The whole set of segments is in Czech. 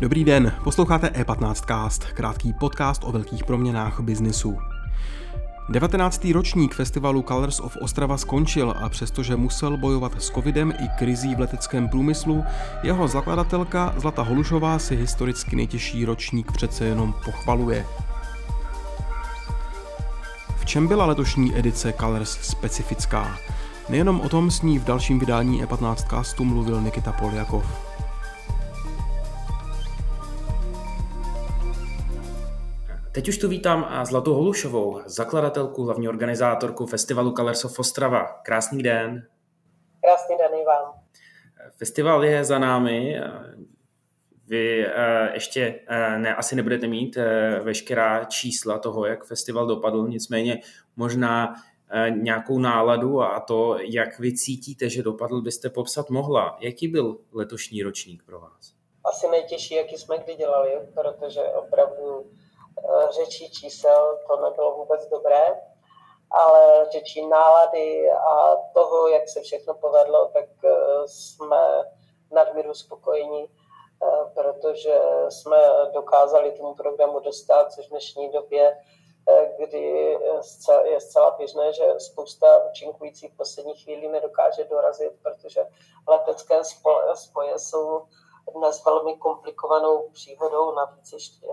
Dobrý den, posloucháte E15cast, krátký podcast o velkých proměnách biznisu. 19. ročník festivalu Colors of Ostrava skončil a přestože musel bojovat s covidem i krizí v leteckém průmyslu, jeho zakladatelka Zlata Holušová si historicky nejtěžší ročník přece jenom pochvaluje. V čem byla letošní edice Colors specifická? Nejenom o tom s ní v dalším vydání E15 castu mluvil Nikita Poljakov. Teď už tu vítám Zlatou Holušovou, zakladatelku, hlavní organizátorku festivalu Colors of Ostrava. Krásný den. Krásný den i vám. Festival je za námi. Vy eh, ještě eh, ne, asi nebudete mít eh, veškerá čísla toho, jak festival dopadl, nicméně možná nějakou náladu a to, jak vy cítíte, že dopadl, byste popsat mohla. Jaký byl letošní ročník pro vás? Asi nejtěžší, jaký jsme kdy dělali, protože opravdu řečí čísel, to nebylo vůbec dobré, ale řečí nálady a toho, jak se všechno povedlo, tak jsme nadmíru spokojení, protože jsme dokázali tomu programu dostat, což v dnešní době, kdy je zcela běžné, že spousta účinkujících v poslední chvíli nedokáže dorazit, protože letecké spoje jsou dnes velmi komplikovanou příhodou, navíc ještě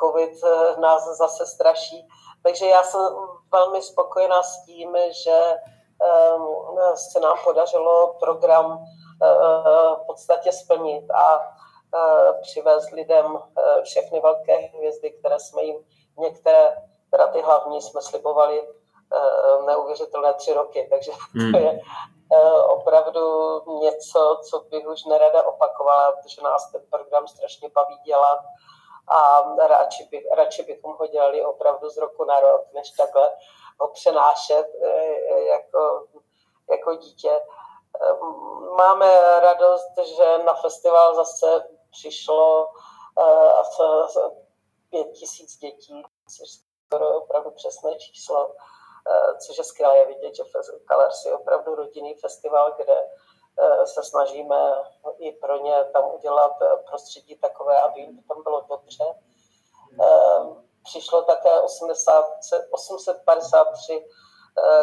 covid eh, nás zase straší. Takže já jsem velmi spokojená s tím, že se nám podařilo program eh, v podstatě splnit a eh, přivést lidem všechny velké hvězdy, které jsme jim některé, teda ty hlavní jsme slibovali neuvěřitelné tři roky, takže hmm. to je opravdu něco, co bych už nerada opakovala, protože nás ten program strašně baví dělat a radši, by, radši bychom ho dělali opravdu z roku na rok, než takhle ho přenášet jako, jako dítě. E, máme radost, že na festival zase přišlo e, pět tisíc dětí, což skoro opravdu přesné číslo, což je skvělé vidět, že Colors je opravdu rodinný festival, kde Eh, se snažíme i pro ně tam udělat eh, prostředí takové, aby jim tam bylo dobře. Eh, přišlo také 80, 853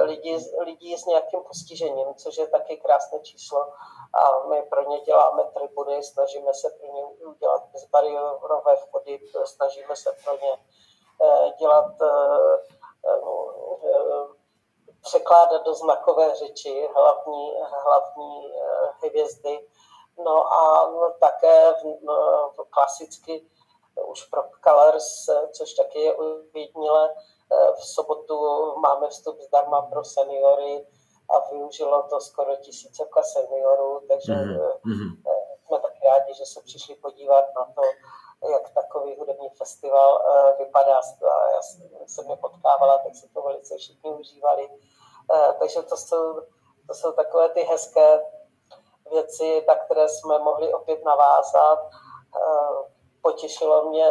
lidí, lidí s nějakým postižením, což je taky krásné číslo. A my pro ně děláme tribuny, snažíme se pro ně udělat bezbariérové vchody, snažíme se pro ně dělat překládat do znakové řeči hlavní, hlavní eh, hvězdy. No a také no, klasicky už pro Colors, což taky je uvědnile, eh, v sobotu máme vstup zdarma pro seniory a využilo to skoro tisícovka seniorů, takže mm-hmm. jsme taky rádi, že se přišli podívat na to, jak takový hudební festival vypadá. Já jsem je potkávala, tak se to velice všichni užívali. Takže to jsou, to jsou takové ty hezké věci, na které jsme mohli opět navázat. Eh, potěšilo mě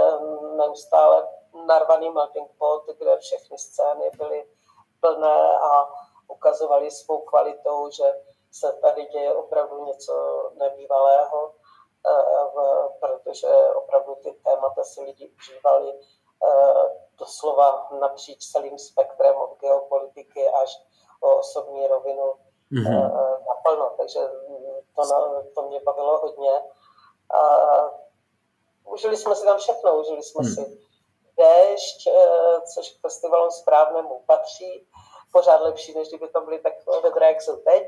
neustále narvaný melting pot, kde všechny scény byly plné a ukazovali svou kvalitou, že se tady děje opravdu něco nebývalého, eh, protože opravdu ty témata si lidi užívali doslova napříč celým spektrem od geopolitiky až o osobní rovinu mm-hmm. naplno, takže to, na, to mě bavilo hodně. A užili jsme si tam všechno, užili jsme mm. si déšť, eh, což k festivalu správnému patří, pořád lepší, než kdyby to byly tak dobré, jak jsou teď.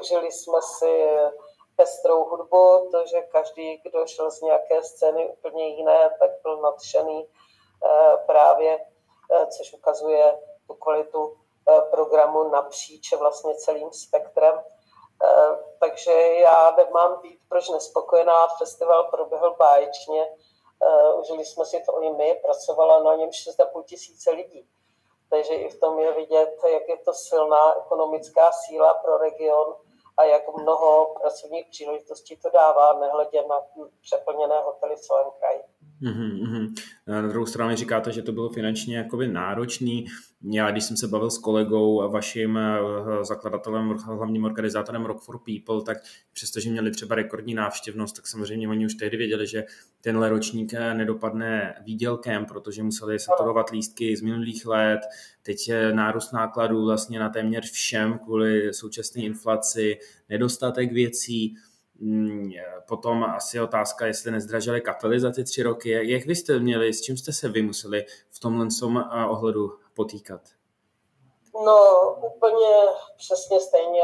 Užili jsme si pestrou hudbu, to, že každý, kdo šel z nějaké scény úplně jiné, tak byl nadšený právě, což ukazuje tu kvalitu Eh, programu napříč vlastně celým spektrem. Eh, takže já nemám být proč nespokojená. Festival proběhl báječně. Eh, užili jsme si to i my, pracovala na něm 6,5 tisíce lidí. Takže i v tom je vidět, jak je to silná ekonomická síla pro region a jak mnoho pracovních příležitostí to dává, nehledě na přeplněné hotely v celém kraji. Mm-hmm. Na druhou stranu říkáte, že to bylo finančně jakoby náročný. Já, když jsem se bavil s kolegou a vaším eh, zakladatelem, hlavním organizátorem Rock for People, tak přestože měli třeba rekordní návštěvnost, tak samozřejmě oni už tehdy věděli, že tenhle ročník eh, nedopadne výdělkem, protože museli saturovat lístky z minulých let. Teď je nárůst nákladů vlastně na téměř všem kvůli současné inflaci, nedostatek věcí. Mm, potom asi otázka, jestli nezdražily kapely za ty tři roky. Jak vy jste měli, s čím jste se vy museli v tomhle eh, ohledu potýkat? No, úplně přesně stejně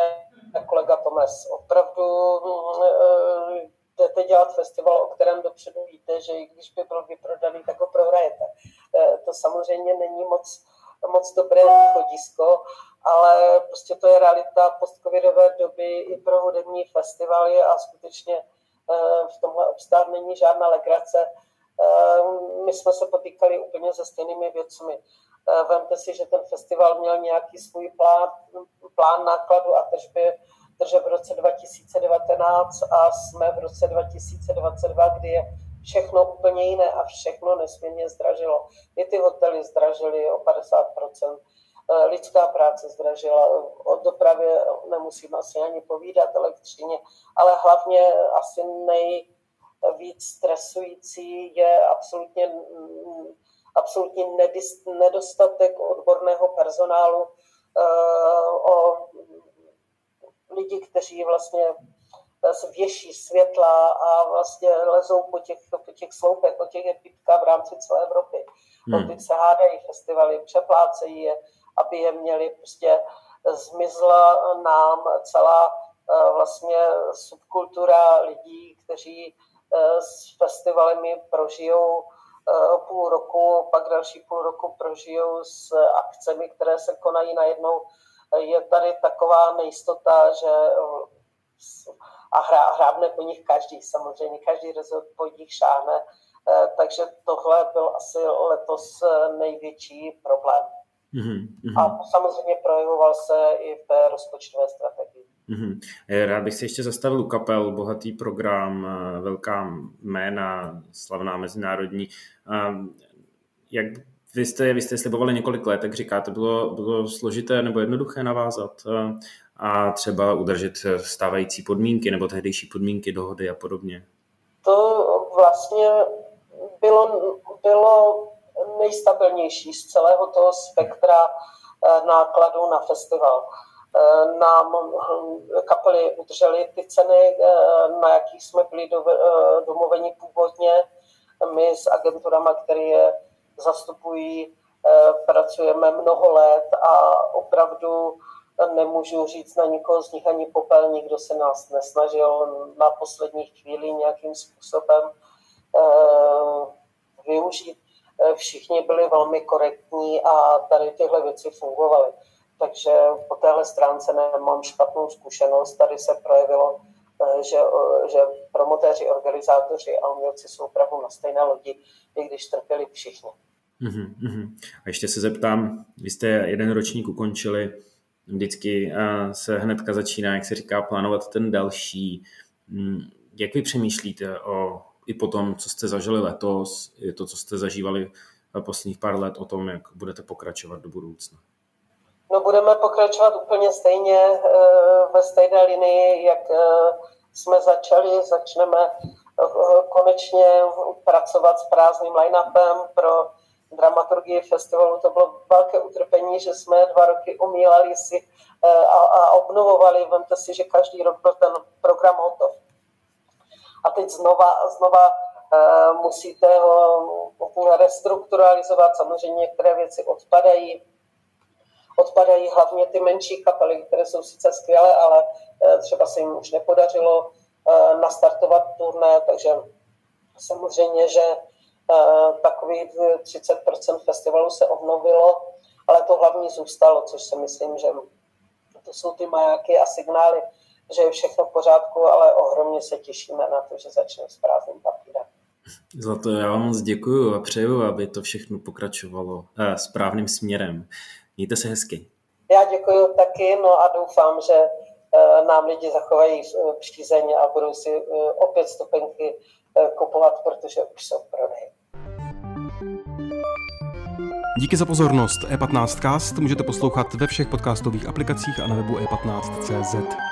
jako kolega Tomes. Opravdu mm, eh, jdete dělat festival, o kterém dopředu víte, že i když by byl vyprodaný, tak ho prohrajete. Eh, to samozřejmě není moc, moc dobré východisko ale prostě to je realita postcovidové doby i pro hudební festivaly a skutečně eh, v tomhle obstát není žádná legrace. Eh, my jsme se potýkali úplně se stejnými věcmi. Eh, vemte si, že ten festival měl nějaký svůj plán, plán nákladu a tržby, tržeb v roce 2019 a jsme v roce 2022, kdy je všechno úplně jiné a všechno nesmírně zdražilo. I ty hotely zdražily o 50%. Eh, lidská práce zdražila, o dopravě nemusím asi ani povídat, elektřině, ale hlavně asi nejvíc stresující je absolutně, mm, absolutní nedostatek odborného personálu eh, o lidi, kteří vlastně věší světla a vlastně lezou po těch, po těch sloupech, po těch epitkách v rámci celé Evropy. Hmm. O se hádají festivaly, přeplácejí je aby je měli prostě zmizla nám celá eh, vlastně subkultura lidí, kteří eh, s festivalemi prožijou eh, půl roku, pak další půl roku prožijou s akcemi, které se konají najednou. Je tady taková nejistota, že a hrá, hrábne po nich každý, samozřejmě každý rezort po nich šáhne, takže tohle byl asi letos největší problém. Mm-hmm. A samozřejmě projevoval se i v té rozpočtové strategii. Mm-hmm. Rád bych se ještě zastavil u kapel, bohatý program, eh, velká jména, slavná mezinárodní. Jak vy jste, vy jste slibovali několik let, tak říkáte, bylo, bylo složité nebo jednoduché navázat eh, a třeba udržet stávající podmínky nebo tehdejší podmínky, dohody a podobně? To vlastně bylo, bylo nejstabilnější z celého toho spektra eh, nákladů na festival. Eh, nám hm, kapely udržely ty ceny, eh, na jakých jsme byli domluveni původně. My s agenturama, které je zastupují, pracujeme mnoho let a opravdu nemůžu říct na nikoho z nich ani popel, nikdo se nás nesnažil na poslední chvíli nějakým způsobem využít všichni byli velmi korektní a tady tyhle věci fungovaly. Takže po téhle stránce nemám špatnou zkušenost. Tady se projevilo, eh, že, eh, že promotéři, organizátoři a umělci jsou opravdu na stejné lodi, i když trpěli všichni. Uhum, A ještě se zeptám, vy jste jeden ročník ukončili, vždycky se hnedka začíná, jak se říká, plánovat ten další. Hmm, jak vy přemýšlíte o i po tom, co jste zažili letos, je to, co jste zažívali posledních pár let o tom, jak budete pokračovat do budoucna? No budeme pokračovat úplně stejně eh, ve stejné linii, jak eh, jsme začali. Začneme eh, konečně pracovat s prázdným line-upem pro dramaturgii festivalu. To bylo velké utrpení, že jsme dva roky umílali si a, a obnovovali. Vemte si, že každý rok byl ten program hotov a teď znova, znova uh, musíte ho restrukturalizovat. Samozřejmě některé věci odpadají. Odpadají hlavně ty menší kapely, které jsou sice skvělé, ale uh, třeba se jim už nepodařilo uh, nastartovat turné, takže samozřejmě, že takových 30% festivalu se obnovilo, ale to hlavní zůstalo, což si myslím, že to jsou ty majáky a signály, že je všechno v pořádku, ale ohromně se těšíme na to, že začne s prázdným papírem. Zlato, já vám moc děkuji a přeju, aby to všechno pokračovalo eh, správným směrem. Mějte se hezky. Já děkuji taky, no a doufám, že eh, nám lidi zachovají eh, přízeň a budou si eh, opět stupenky kupovat, protože už jsou prodej. Díky za pozornost. E15cast můžete poslouchat ve všech podcastových aplikacích a na webu e15.cz.